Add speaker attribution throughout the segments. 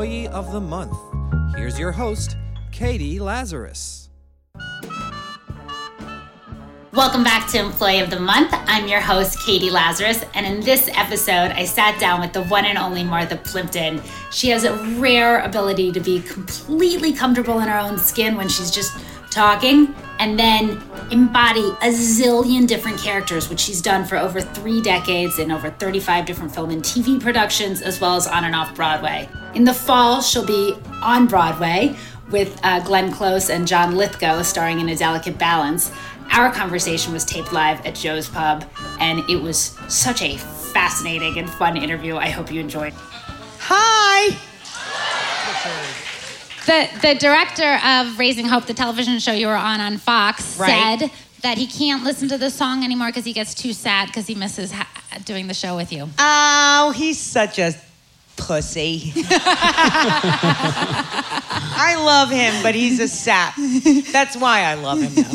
Speaker 1: Employee of the Month. Here's your host, Catie Lazarus.
Speaker 2: Welcome back to Employee of the Month. I'm your host, Catie Lazarus, and in this episode, I sat down with the one and only Martha Plimpton. She has a rare ability to be completely comfortable in her own skin when she's just talking, and then embody a zillion different characters, which she's done for over three decades in over 35 different film and TV productions, as well as on and off Broadway. In the fall, she'll be on Broadway with uh, Glenn Close and John Lithgow starring in A Delicate Balance. Our conversation was taped live at Joe's Pub, and it was such a fascinating and fun interview. I hope you enjoyed.
Speaker 3: Hi.
Speaker 2: The the director of Raising Hope, the television show you were on on Fox,
Speaker 3: Right.
Speaker 2: said that he can't listen to the song anymore because he gets too sad because he misses ha- doing the show with you.
Speaker 3: Oh, he's such a pussy. I love him, but he's a sap. That's why I love him now.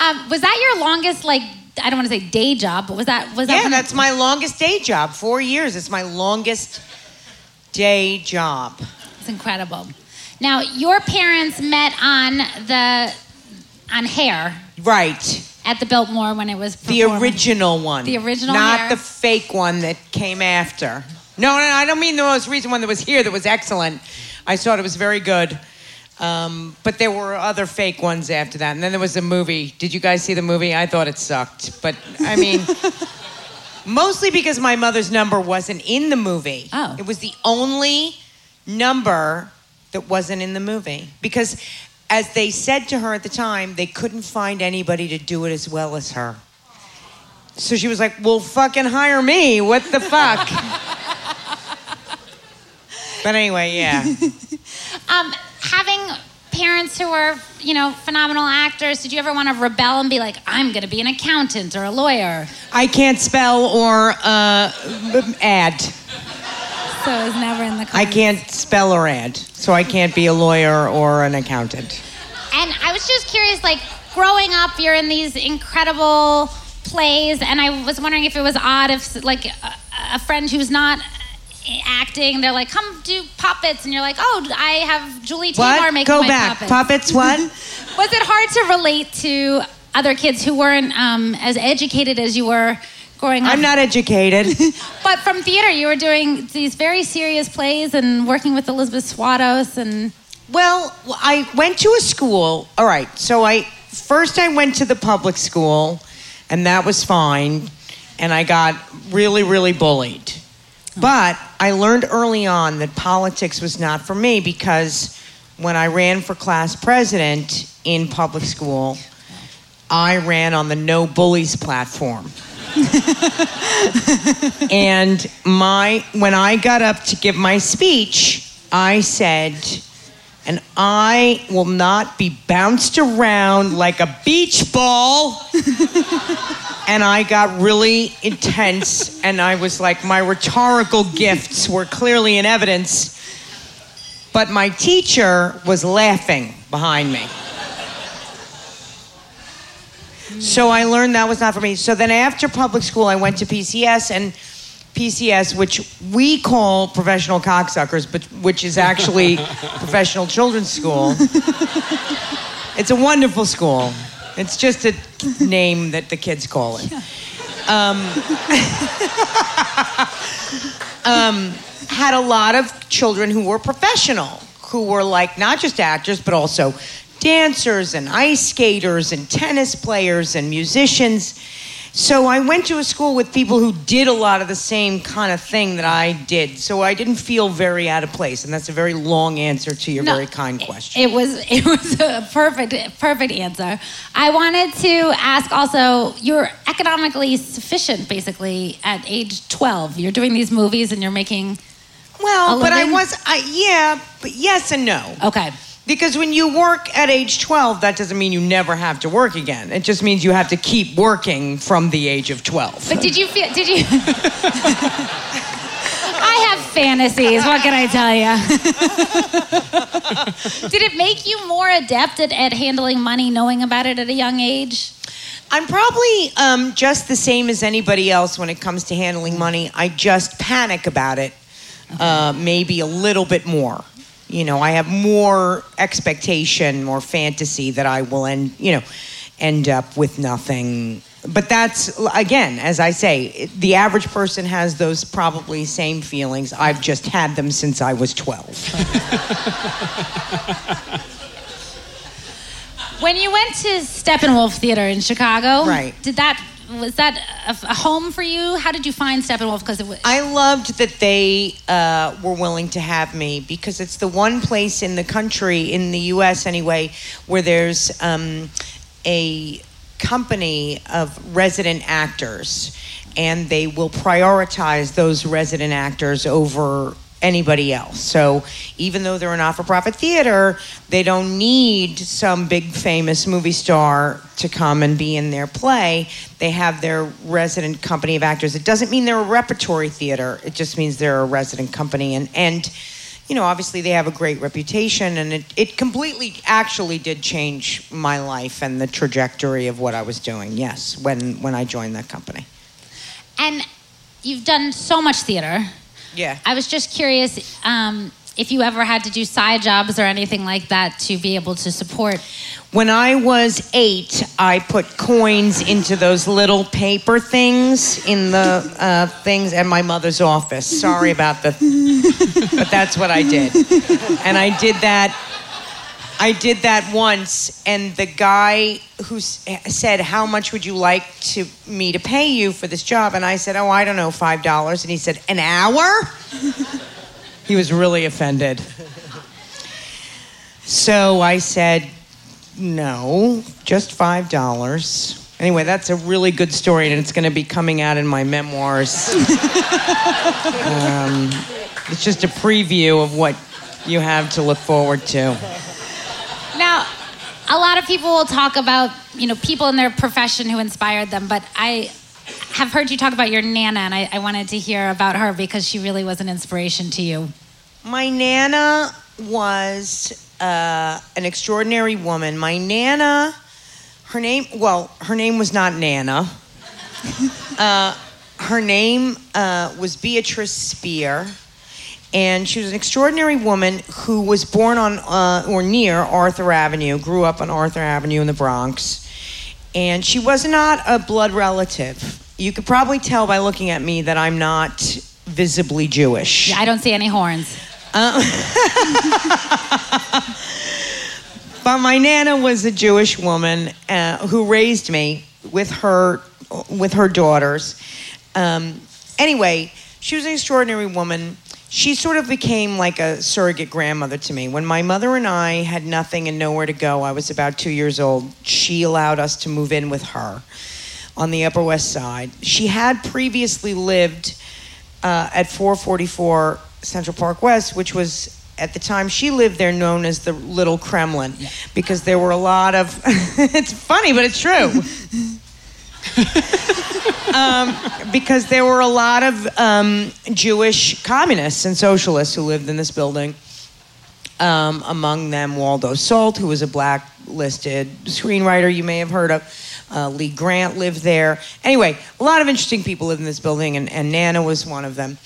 Speaker 2: Um, was that your longest like? I don't want to say day job, but was that was that?
Speaker 3: Yeah, that's my longest day job. Four years. It's my longest day job.
Speaker 2: It's incredible. Now your parents met on the on Hair
Speaker 3: Right.
Speaker 2: at the Biltmore when it was
Speaker 3: The original one.
Speaker 2: The original
Speaker 3: Not
Speaker 2: hair?
Speaker 3: the fake one that came after. No, no, I don't mean the most recent one that was here that was excellent. I thought it was very good. Um, but there were other fake ones after that. And then there was a movie. Did you guys see the movie? I thought it sucked. But I mean, mostly because my mother's number wasn't in the movie.
Speaker 2: Oh.
Speaker 3: It was the only number that wasn't in the movie. Because as they said to her at the time, they couldn't find anybody to do it as well as her. So she was like, well, fucking hire me. What the fuck? but anyway, yeah.
Speaker 2: Um, having parents who are, you know, phenomenal actors, did you ever want to rebel and be like, I'm going to be an accountant or a lawyer?
Speaker 3: I can't spell or uh, add.
Speaker 2: So it was never in the
Speaker 3: I can't spell or add. So I can't be a lawyer or an accountant.
Speaker 2: And I was just curious, like, growing up, you're in these incredible plays, and I was wondering if it was odd if, like, a, a friend who's not acting, they're like, come do puppets, and you're like, oh, I have Julie Taymor
Speaker 3: What?
Speaker 2: making puppets.
Speaker 3: Go
Speaker 2: my
Speaker 3: back.
Speaker 2: puppets.
Speaker 3: Puppets, what?
Speaker 2: Was it hard to relate to other kids who weren't um, as educated as you were growing up?
Speaker 3: I'm not educated.
Speaker 2: But from theater, you were doing these very serious plays and working with Elizabeth Swados and.
Speaker 3: Well, I went to a school. All right. So I first I went to the public school, and that was fine. And I got really, really bullied. But I learned early on that politics was not for me because when I ran for class president in public school, I ran on the no bullies platform. and my when I got up to give my speech, I said, and I will not be bounced around like a beach ball. and I got really intense, and I was like, my rhetorical gifts were clearly in evidence. But my teacher was laughing behind me. So I learned that was not for me. So then after public school, I went to PCS and PCS, which we call professional cocksuckers, but which is actually professional children's school. It's a wonderful school. It's just a name that the kids call it. Um, um, had a lot of children who were professional, who were like not just actors, but also dancers and ice skaters and tennis players and musicians. So I went to a school with people who did a lot of the same kind of thing that I did. So I didn't feel very out of place, and that's a very long answer to your
Speaker 2: No,
Speaker 3: very kind question.
Speaker 2: It was it was a perfect perfect answer. I wanted to ask also, you're economically sufficient basically at age 12. You're doing these movies and you're making
Speaker 3: well, but I was, I, yeah, but yes and no.
Speaker 2: okay.
Speaker 3: Because when you work at age 12, that doesn't mean you never have to work again. It just means you have to keep working from the age of 12.
Speaker 2: But did you feel did you I have fantasies. What can I tell you? Did it make you more adept at, at handling money, knowing about it at a young age?
Speaker 3: I'm probably um, just the same as anybody else when it comes to handling money. I just panic about it uh, maybe a little bit more. You know, I have more expectation, more fantasy that I will end, you know, end up with nothing. But that's again, as I say, the average person has those probably same feelings. I've just had them since I was 12.
Speaker 2: When you went to Steppenwolf Theater in Chicago,
Speaker 3: Right.
Speaker 2: Did that was that a, a home for you? How did you find Steppenwolf? Because was
Speaker 3: I loved that they uh, were willing to have me because it's the one place in the country, in the U.S. anyway, where there's um, a company of resident actors, and they will prioritize those resident actors over anybody else. So even though they're a not-for-profit theater, they don't need some big famous movie star to come and be in their play. They have their resident company of actors. It doesn't mean they're a repertory theater. It just means they're a resident company and and you know, obviously they have a great reputation and it, it completely actually did change my life and the trajectory of what I was doing. Yes, when when I joined that company.
Speaker 2: and you've done so much theater.
Speaker 3: Yeah.
Speaker 2: I was just curious um, if you ever had to do side jobs or anything like that to be able to support.
Speaker 3: When I was eight, I put coins into those little paper things in the uh, things at my mother's office. Sorry about the, but that's what I did, and I did that. I did that once, and the guy who said, "How much would you like to me to pay you for this job?" and I said, "Oh, I don't know, five dollars." And he said, "An hour?" he was really offended. So I said, no, just five dollars. Anyway, that's a really good story, and it's going to be coming out in my memoirs. um, it's just a preview of what you have to look forward to.
Speaker 2: Now, a lot of people will talk about you know people in their profession who inspired them, but I have heard you talk about your nana, and I, I wanted to hear about her because she really was an inspiration to you.
Speaker 3: My nana was uh, an extraordinary woman. My nana, her name, well, her name was not Nana. uh, her name uh, was Beatrice Spear. And she was an extraordinary woman who was born on uh, or near Arthur Avenue, grew up on Arthur Avenue in the Bronx. And she was not a blood relative. You could probably tell by looking at me that I'm not visibly Jewish.
Speaker 2: Yeah, I don't see any horns.
Speaker 3: But my nana was a Jewish woman uh, who raised me with her with her daughters. Um, anyway, she was an extraordinary woman. She sort of became like a surrogate grandmother to me. When my mother and I had nothing and nowhere to go, I was about two years old. She allowed us to move in with her on the Upper West Side. She had previously lived uh, at 444 Central Park West, which was at the time she lived there known as the Little Kremlin, because there were a lot of. it's funny, but it's true. um, because there were a lot of um, Jewish communists and socialists who lived in this building. Um, among them, Waldo Salt, who was a blacklisted screenwriter you may have heard of. Uh, Lee Grant lived there. Anyway, a lot of interesting people lived in this building, and, and Nana was one of them.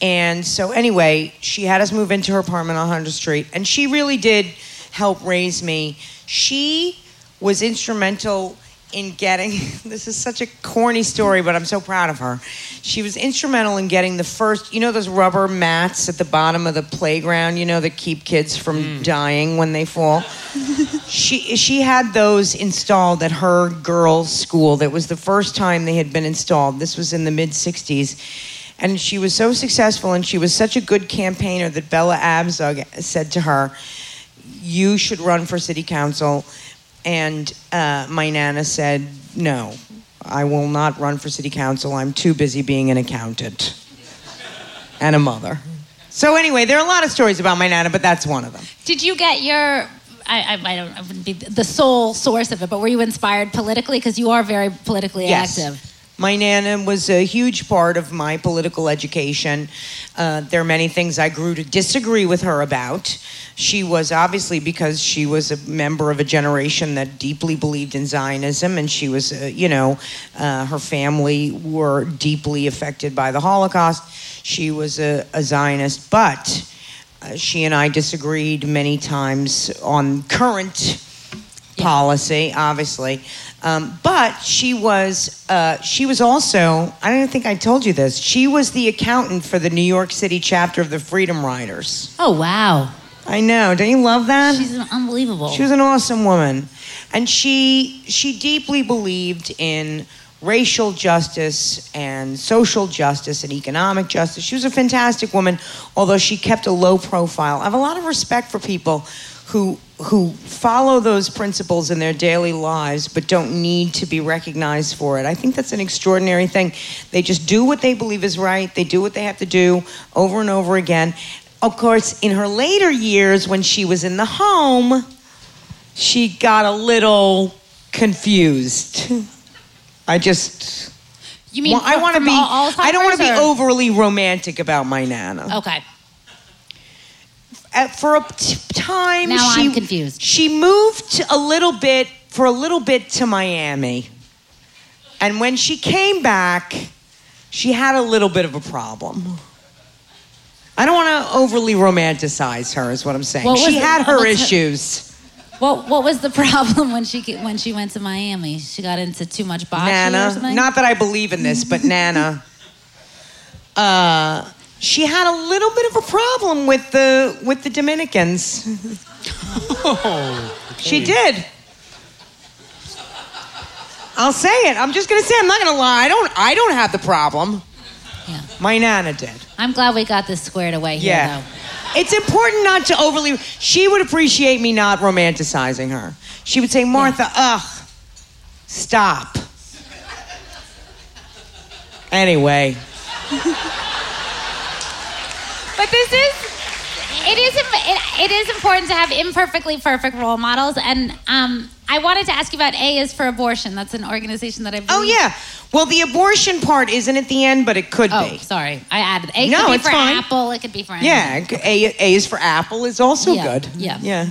Speaker 3: And so, anyway, she had us move into her apartment on 100th Street, and she really did help raise me. She was instrumental in getting this is such a corny story, but I'm so proud of her. She was instrumental in getting the first, you know, those rubber mats at the bottom of the playground, you know, that keep kids from mm. dying when they fall. she she had those installed at her girls' school. That was the first time they had been installed. This was in the mid '60s. And she was so successful and she was such a good campaigner that Bella Abzug said to her, You should run for city council. And uh, my nana said, No, I will not run for city council. I'm too busy being an accountant and a mother. So, anyway, there are a lot of stories about my nana, but that's one of them.
Speaker 2: Did you get your? I, I, I don't I wouldn't be the sole source of it, but were you inspired politically? Because you are very politically
Speaker 3: Yes.
Speaker 2: active.
Speaker 3: My Nana was a huge part of my political education. Uh, there are many things I grew to disagree with her about. She was obviously because she was a member of a generation that deeply believed in Zionism, and she was, uh, you know, uh, her family were deeply affected by the Holocaust. She was a, a Zionist, but uh, she and I disagreed many times on current policy, obviously. Um, but she was uh, she was also I don't think I told you this. She was the accountant for the New York City chapter of the Freedom Riders.
Speaker 2: Oh wow,
Speaker 3: I know. Don't you love that?
Speaker 2: she's unbelievable.
Speaker 3: She was an awesome woman, and she she deeply believed in racial justice and social justice and economic justice. She was a fantastic woman, although she kept a low profile. I have a lot of respect for people who who follow those principles in their daily lives but don't need to be recognized for it. I think that's an extraordinary thing. They just do what they believe is right. They do what they have to do over and over again. Of course, in her later years when she was in the home, she got a little confused. I just
Speaker 2: you mean
Speaker 3: well, I want to be
Speaker 2: all-
Speaker 3: I don't want to be overly romantic about my nana.
Speaker 2: Okay.
Speaker 3: At, for a t- time
Speaker 2: Now
Speaker 3: she
Speaker 2: I'm confused.
Speaker 3: She moved a little bit for a little bit to Miami. And when she came back, she had a little bit of a problem. I don't want to overly romanticize her is what I'm saying.
Speaker 2: What
Speaker 3: She had her issues.
Speaker 2: What What was the problem when she when she went to Miami? She got into too much or
Speaker 3: Nana. Not that I believe in this, but Nana. Uh, she had a little bit of a problem with the with the Dominicans. Oh, She did. I'll say it. I'm just gonna say. I'm not gonna lie. I don't. I don't have the problem.
Speaker 2: Yeah.
Speaker 3: My nana did.
Speaker 2: I'm glad we got this squared away here,
Speaker 3: Yeah.
Speaker 2: though.
Speaker 3: It's important not to overly. She would appreciate me not romanticizing her. She would say, Martha, ugh, stop. Anyway.
Speaker 2: But this is it is it, it is important to have imperfectly perfect role models, and um, I wanted to ask you about A is for abortion. That's an organization that I've.
Speaker 3: Oh, yeah. Well, the abortion part isn't at the end, but it could be.
Speaker 2: Oh,
Speaker 3: be.
Speaker 2: sorry, I added A.
Speaker 3: No,
Speaker 2: could be
Speaker 3: it's
Speaker 2: for
Speaker 3: fine.
Speaker 2: Apple. It could be for anything.
Speaker 3: Yeah, A, A is for Apple is also
Speaker 2: Yeah,
Speaker 3: good.
Speaker 2: yeah.
Speaker 3: Yeah.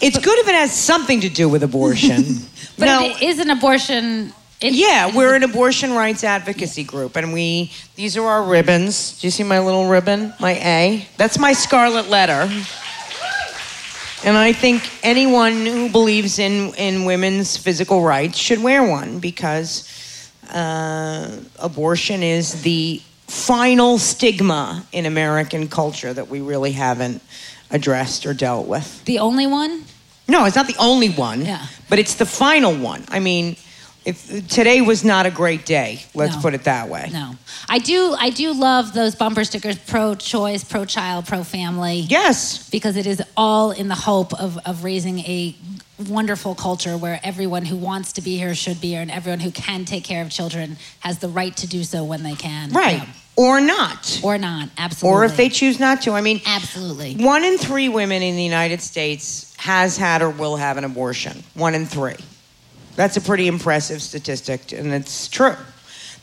Speaker 3: It's good if it has something to do with abortion.
Speaker 2: But
Speaker 3: no,
Speaker 2: it is an abortion. It,
Speaker 3: Yeah, we're an abortion rights advocacy group, and we these are our ribbons. Do you see my little ribbon? My A. That's my scarlet letter. And I think anyone who believes in in women's physical rights should wear one because uh, abortion is the final stigma in American culture that we really haven't addressed or dealt with.
Speaker 2: the only one.
Speaker 3: No, it's not the only one.
Speaker 2: Yeah.
Speaker 3: But it's the final one. I mean, if today was not a great day, let's
Speaker 2: No.
Speaker 3: put it that way.
Speaker 2: No, I do. I do love those bumper stickers: pro-choice, pro-child, pro-family.
Speaker 3: Yes.
Speaker 2: because it is all in the hope of, of raising a wonderful culture where everyone who wants to be here should be here and everyone who can take care of children has the right to do so when they can.
Speaker 3: Right.
Speaker 2: Yeah.
Speaker 3: Or not.
Speaker 2: Or not, absolutely.
Speaker 3: Or if they choose not to. I mean,
Speaker 2: Absolutely.
Speaker 3: one in three women in the United States has had or will have an abortion. One in three. That's a pretty impressive statistic, and it's true.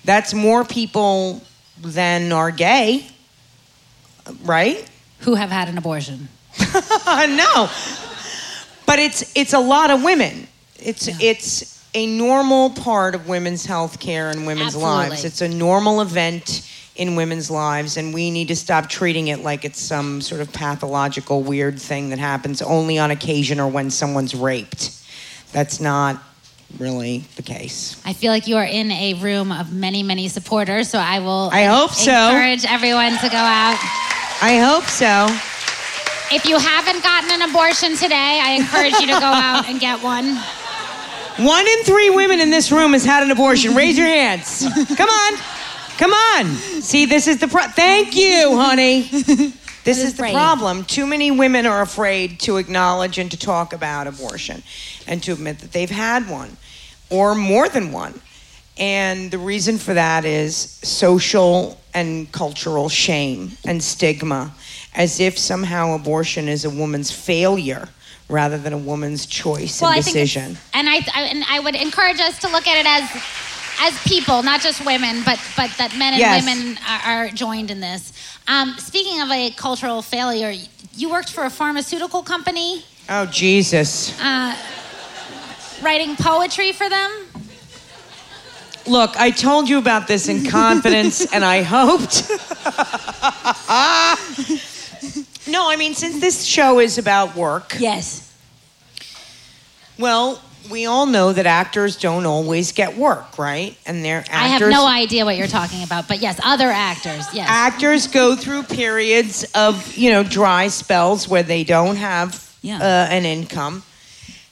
Speaker 3: That's more people than are gay, right?
Speaker 2: Who have had an abortion.
Speaker 3: no. But it's it's a lot of women. It's
Speaker 2: Yeah.
Speaker 3: it's a normal part of women's health care and women's
Speaker 2: Absolutely.
Speaker 3: lives. It's a normal event in women's lives and we need to stop treating it like it's some sort of pathological weird thing that happens only on occasion or when someone's raped. That's not really the case.
Speaker 2: I feel like you are in a room of many, many supporters, so I will
Speaker 3: I hope so.
Speaker 2: encourage everyone to go out.
Speaker 3: I hope so.
Speaker 2: If you haven't gotten an abortion today, I encourage you to go out and get one.
Speaker 3: One in three women in this room has had an abortion. Raise your hands. Come on. Come on. See, this is the pro- Thank you, honey. This
Speaker 2: is
Speaker 3: the problem. Too many women are afraid to acknowledge and to talk about abortion and to admit that they've had one or more than one. And the reason for that is social and cultural shame and stigma, as if somehow abortion is a woman's failure rather than a woman's choice and
Speaker 2: I think
Speaker 3: decision.
Speaker 2: and I, I and I would encourage us to look at it as as people, not just women, but but that men and
Speaker 3: Yes.
Speaker 2: women are, are joined in this. Um, speaking of a cultural failure, you worked for a pharmaceutical company,
Speaker 3: Oh, Jesus.
Speaker 2: uh, writing poetry for them.
Speaker 3: Look, I told you about this in confidence, and I hoped. no, I mean, since this show is about work,
Speaker 2: Yes.
Speaker 3: well, we all know that actors don't always get work, right? And they're actors.
Speaker 2: I have no idea what you're talking about, but yes, other actors. Yes.
Speaker 3: Actors go through periods of, you know, dry spells where they don't have
Speaker 2: Yeah.
Speaker 3: uh, an income,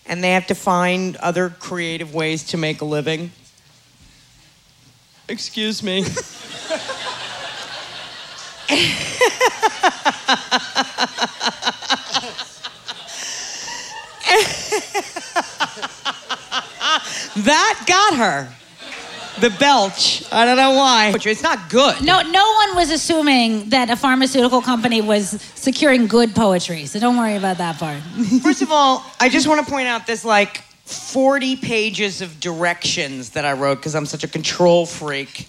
Speaker 3: and they have to find other creative ways to make a living. Excuse me. that got her. The belch. I don't know why. It's not good.
Speaker 2: no, no one was assuming that a pharmaceutical company was securing good poetry, so don't worry about that part.
Speaker 3: First of all, I just want to point out there's like 40 pages of directions that I wrote because I'm such a control freak.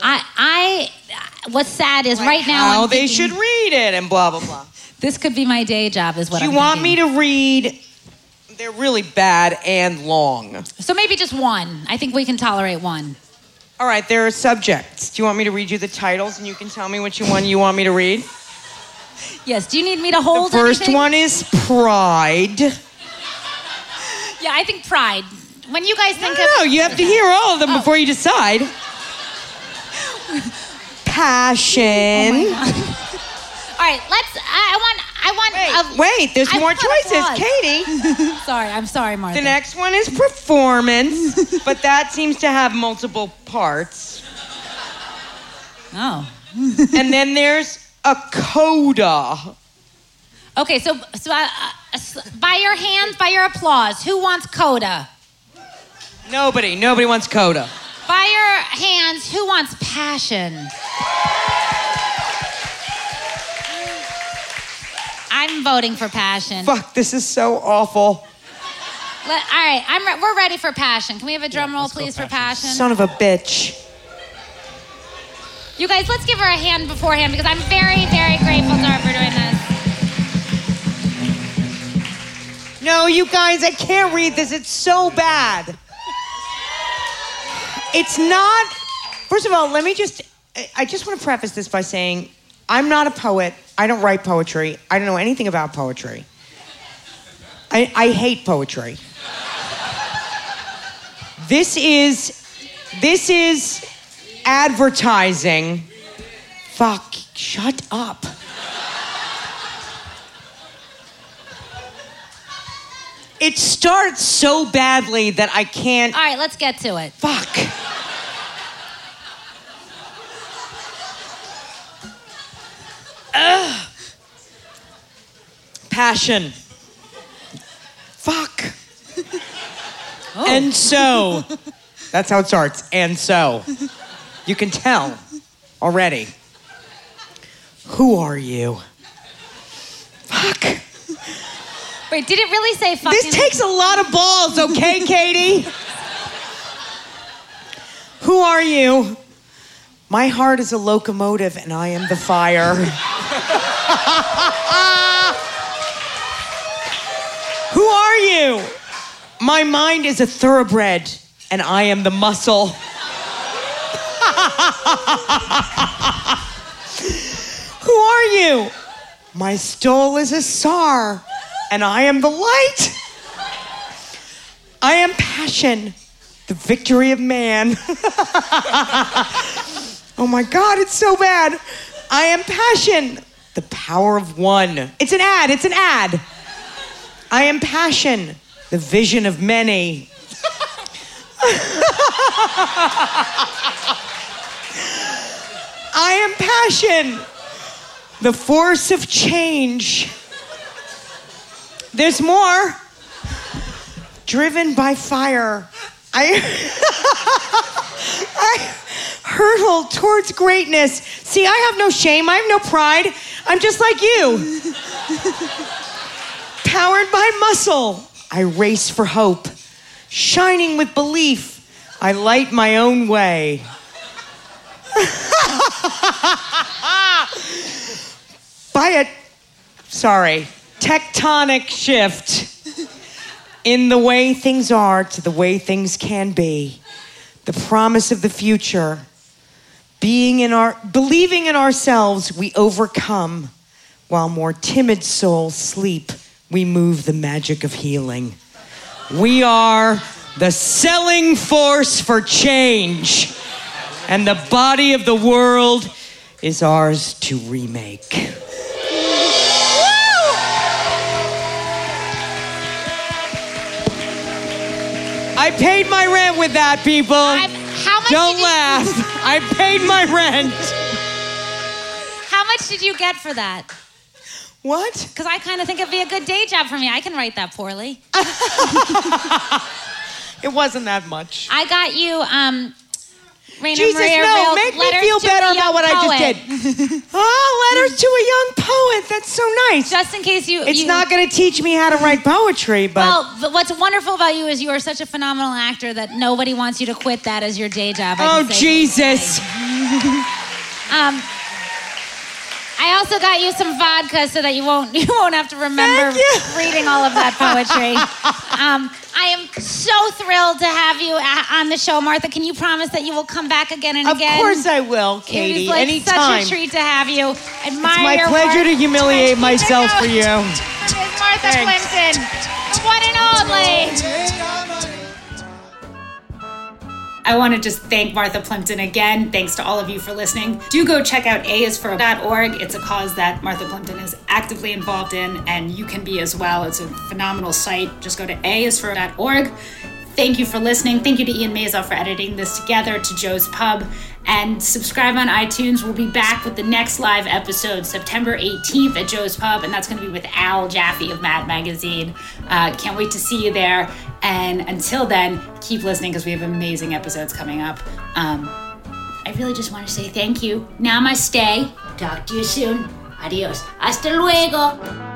Speaker 2: I, I, what's sad is right now
Speaker 3: How
Speaker 2: I'm
Speaker 3: they
Speaker 2: thinking,
Speaker 3: should read it and blah, blah, blah.
Speaker 2: This could be my day job, is what
Speaker 3: Do you
Speaker 2: I'm
Speaker 3: want
Speaker 2: thinking.
Speaker 3: me to read? They're really bad and long.
Speaker 2: So maybe just one. I think we can tolerate one.
Speaker 3: All right, there are subjects. Do you want me to read you the titles and you can tell me which one you want me to read?
Speaker 2: Yes. Do you need me to hold?
Speaker 3: The first
Speaker 2: anything?
Speaker 3: one is Pride.
Speaker 2: Yeah, I think pride. When you guys think
Speaker 3: no,
Speaker 2: of
Speaker 3: no, you have to hear all of them
Speaker 2: Oh.
Speaker 3: before you decide. Passion.
Speaker 2: Oh all right, let's. I, I want. I want.
Speaker 3: Wait,
Speaker 2: a-
Speaker 3: wait, there's
Speaker 2: I
Speaker 3: more choices. Catie.
Speaker 2: Sorry, I'm sorry, Martha.
Speaker 3: The next one is performance, but that seems to have multiple parts.
Speaker 2: Oh.
Speaker 3: And then there's a coda.
Speaker 2: Okay, so so uh, uh, by your hands, by your applause, who wants coda?
Speaker 3: Nobody, nobody wants coda.
Speaker 2: By your hands, who wants passion? I'm voting for passion.
Speaker 3: Fuck, this is so awful.
Speaker 2: Let, all right, I'm re- we're ready for passion. Can we have a drum roll, please, for passion?
Speaker 3: Son of a bitch.
Speaker 2: You guys, let's give her a hand beforehand because I'm very, very grateful to her for doing this.
Speaker 3: No, you guys, I can't read this. It's so bad. It's not. First of all, let me just. I- I just want to preface this by saying I'm not a poet. I don't write poetry. I don't know anything about poetry. I, I hate poetry. This is. This is advertising. Fuck, shut up. It starts so badly that I can't.
Speaker 2: All right, let's get to it.
Speaker 3: Fuck. Ugh. Passion. Fuck. Oh. And so. That's how it starts. And so. You can tell already. Who are you? Fuck.
Speaker 2: Wait, did it really say fucking?
Speaker 3: This takes a lot of balls, okay, Catie? Who are you? My heart is a locomotive and I am the fire. Who are you? My mind is a thoroughbred and I am the muscle. Who are you? My stole is a sar and I am the light. I am passion, the victory of man. oh my God, it's so bad. I am passion, the power of one. It's an ad, it's an ad. I am passion, the vision of many. I am passion, the force of change. There's more. Driven by fire, I, I hurtle towards greatness. See, I have no shame, I have no pride. I'm just like you. Powered by muscle, I race for hope. Shining with belief, I light my own way. By a, sorry, tectonic shift in the way things are to the way things can be, the promise of the future, being in our, believing in ourselves, we overcome, while more timid souls sleep, we move the magic of healing. We are the selling force for change, and the body of the world is ours to remake. I paid my rent with that, people.
Speaker 2: How much
Speaker 3: Don't
Speaker 2: did you-
Speaker 3: laugh. I paid my rent.
Speaker 4: How much did you get for that?
Speaker 3: What?
Speaker 4: Because I kind of think it'd be a good day job for me. I can write that poorly.
Speaker 3: It wasn't that much.
Speaker 4: I got you, um, Raina
Speaker 3: Jesus,
Speaker 4: Maria
Speaker 3: no, make me feel better about what I just did. oh, letters to a young poet. That's so nice.
Speaker 4: Just in case you.
Speaker 3: it's
Speaker 4: you,
Speaker 3: not going to teach me how to write poetry, but
Speaker 4: Well, what's wonderful about you is you are such a phenomenal actor that nobody wants you to quit that as your day job. I
Speaker 3: oh. Jesus!
Speaker 4: Um, I also got you some vodka so that you won't you won't have to remember reading all of that poetry. um, I am so thrilled to have you a- on the show, Martha. Can you promise that you will come back again and
Speaker 3: Of
Speaker 4: again?
Speaker 3: Of course I will,
Speaker 4: It
Speaker 3: Catie.
Speaker 4: is like
Speaker 3: Anytime.
Speaker 4: such a treat to have you. Admire
Speaker 3: It's my pleasure
Speaker 4: work.
Speaker 3: to humiliate myself for you.
Speaker 4: Ms. Martha
Speaker 3: Thanks.
Speaker 4: Plimpton, the one and only.
Speaker 2: I want to just thank Martha Plimpton again. Thanks to all of you for listening. Do go check out aisfor.org. It's a cause that Martha Plimpton is actively involved in, and you can be as well. It's a phenomenal site. Just go to aisfor.org. Thank you for listening. Thank you to Ian Mazel for editing this together, to Joe's Pub, and subscribe on iTunes. We'll be back with the next live episode September 18th at Joe's Pub, and that's going to be with Al Jaffee of Mad Magazine. Uh, can't wait to see you there. And until then, keep listening because we have amazing episodes coming up. Um, I really just want to say thank you. Namaste. Talk to you soon. Adios. Hasta luego.